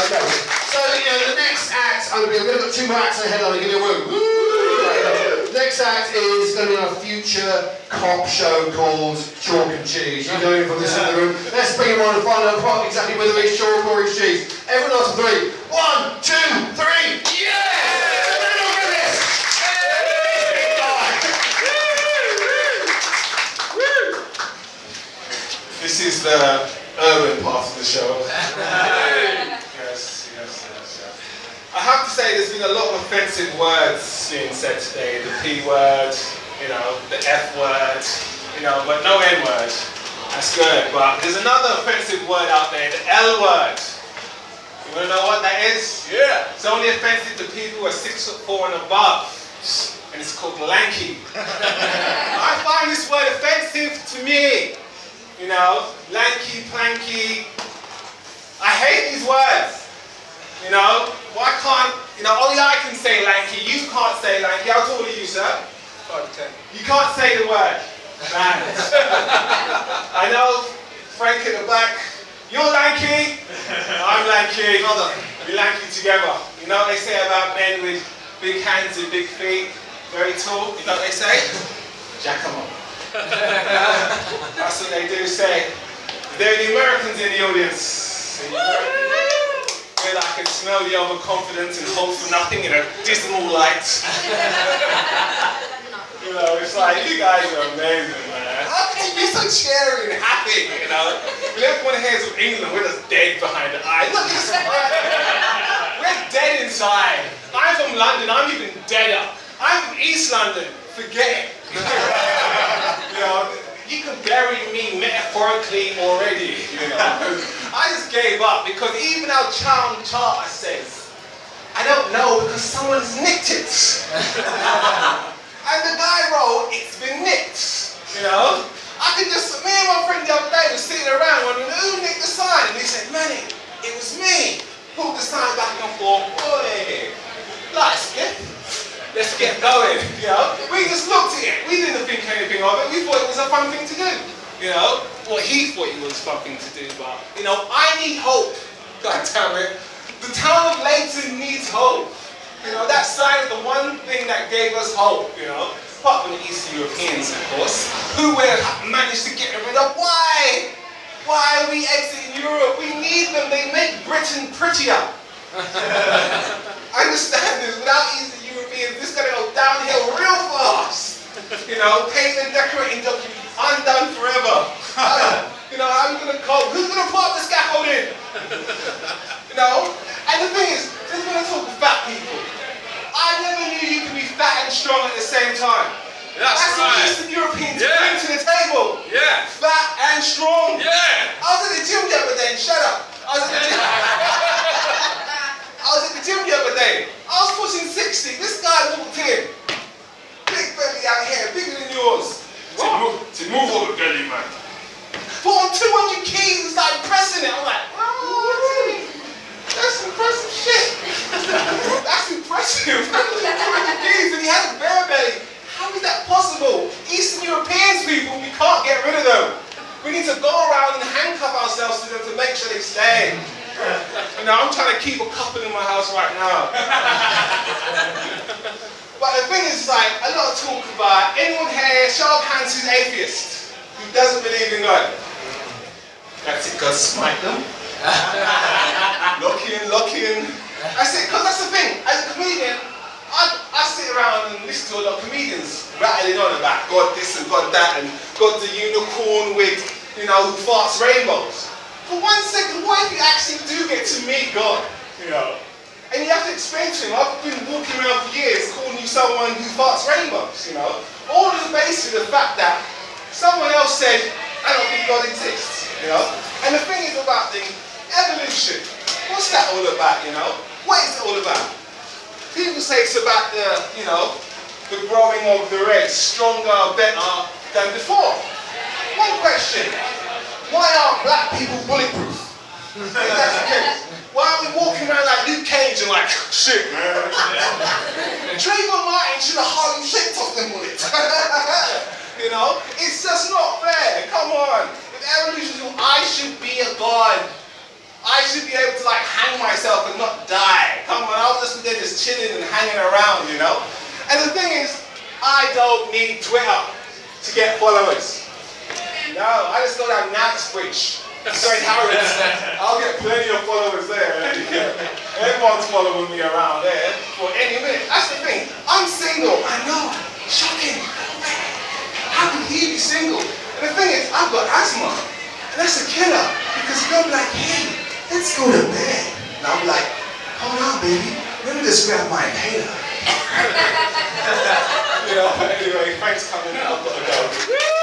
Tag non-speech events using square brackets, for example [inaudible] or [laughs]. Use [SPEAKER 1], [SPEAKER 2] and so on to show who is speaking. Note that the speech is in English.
[SPEAKER 1] Okay. So, you know, the next act, I'm going to put two more acts ahead of me, give you a woo. Next act is going to be on a future cop show called Chalk and Cheese. You know him from this in the room. Let's bring him on and find out exactly whether it's chalk or it's cheese. Everyone else three. One, two, three. Yeah!
[SPEAKER 2] This is the urban part of the show. [laughs] yes, yes, yes, yes. I have to say there's been a lot of offensive words being said today. The P word, you know, the F word, you know, but no N word. That's good. But there's another offensive word out there, the L word. You wanna know what that is? Yeah. It's only offensive to people who are six foot four and above. And it's called lanky. [laughs] I find this word offensive to me. You know, lanky, planky. I hate these words. You know, why can't, you know, only I can say lanky, you can't say lanky. How tall are you, sir? Five ten. You can't say the word. Man. [laughs] I know, Frank at the back, you're lanky, I'm lanky. Brother, we lanky together. You know what they say about men with big hands and big feet, very tall? You know what they say? Jack 'em up. [laughs] That's what they do say. There are the Americans in the audience. Where I can smell the overconfidence and hope for nothing in a dismal light. [laughs] you know, it's like, you guys are amazing, man. How can you be so cheery and happy, you know? We everyone here is from England, we're just dead behind the eyes. Look at this We're dead inside. I'm from London, I'm even deader. I'm from East London, forget it. [laughs] you know, you can bury me metaphorically already, you know. I just gave up because even our town charter says, I don't know because someone's nicked it. [laughs] and the guy wrote, it's been nicked, you know. I could just, me and my friend the other day was sitting around wondering who nicked the sign? And he said, Manny, it was me. Pulled the sign back and thought, boy, let's get, let's get going, you know. We just looked at it, we didn't think anything of it, we thought it was a fun thing to do, you know. Well, he thought he was fucking to do, but, you know, I need hope, god damn it. The town of Leyton needs hope. You know, that sign is the one thing that gave us hope, you know. Apart from the Eastern Europeans, of course, who we managed to get rid of. Why? Why are we exiting Europe? We need them. They make Britain prettier. I [laughs] understand this. Without Eastern Europeans, this is going to go downhill real fast. You know, painting and decorating documents undone forever. you know, how are you going to cope? Who's going to put up the scaffolding? you know? And the thing is, this is when I talk to fat people. I never knew you could be fat and strong at the same time.
[SPEAKER 3] That's,
[SPEAKER 2] That's
[SPEAKER 3] right.
[SPEAKER 2] what Eastern Europeans
[SPEAKER 3] Yeah.
[SPEAKER 2] bring to the table.
[SPEAKER 3] Yeah.
[SPEAKER 2] Fat and strong.
[SPEAKER 3] Yeah.
[SPEAKER 2] I was at the gym the other day. Shut up. I was at the gym. [laughs] I was at the gym the other day. I was pushing 60. This guy walked in. Big belly out here, bigger than yours.
[SPEAKER 3] To move, to move over belly, man.
[SPEAKER 2] Put on 200 keys and started pressing it. I'm like, oh, that's impressive shit. That's impressive. 200 keys and he had a bare belly. How is that possible? Eastern Europeans people, we them. We need to go around and handcuff ourselves to them to make sure they stay. You know, I'm trying to keep a couple in my house right now. but the thing is, like, a lot of talk about anyone here, show of hands who's atheist, who doesn't believe in God. That's it, God smite them. [laughs] lock in, lock in. That's it, because that's the thing. As a comedian, I, I sit around and listen to a lot of comedians rattling on about God this and God that, and God's the unicorn with, you know, who farts rainbows. For one second, what if you actually do get to meet God? You know? And you have to explain to him, I've been walking around for years calling you someone who farts rainbows, you know? All on the basis of the fact that someone else said, I don't think God exists, you know? And the thing is about the evolution. What's that all about, you know? What is it all about? People say it's about the, you know, the growing of the race, stronger, better than before. One question, why aren't black people bulletproof? If that's the case. Why are we walking around like Luke Cage and like, shit, man? Trayvon Martin should have Harlem shit off them bullets. [laughs] you know? It's just not fair. Come on. If evolution I should be a god. I should be able to like hang myself and not die. Come on, I'll just be there just chilling and hanging around, you know? And the thing is, I don't need Twitter to get followers. No, I just go down Knightsbridge, St. Harrods. I'll get plenty of followers there. [laughs] Everyone's following me around there for any minute. That's the thing. I'm single. I know. Shocking. How can he be single? And the thing is, I've got asthma. And that's a killer. Because you'll be like, hey, let's go to bed. And I'm like, hold on, baby. Let me just grab my inhaler. [laughs] yeah, anyway, thanks coming. I've got to go.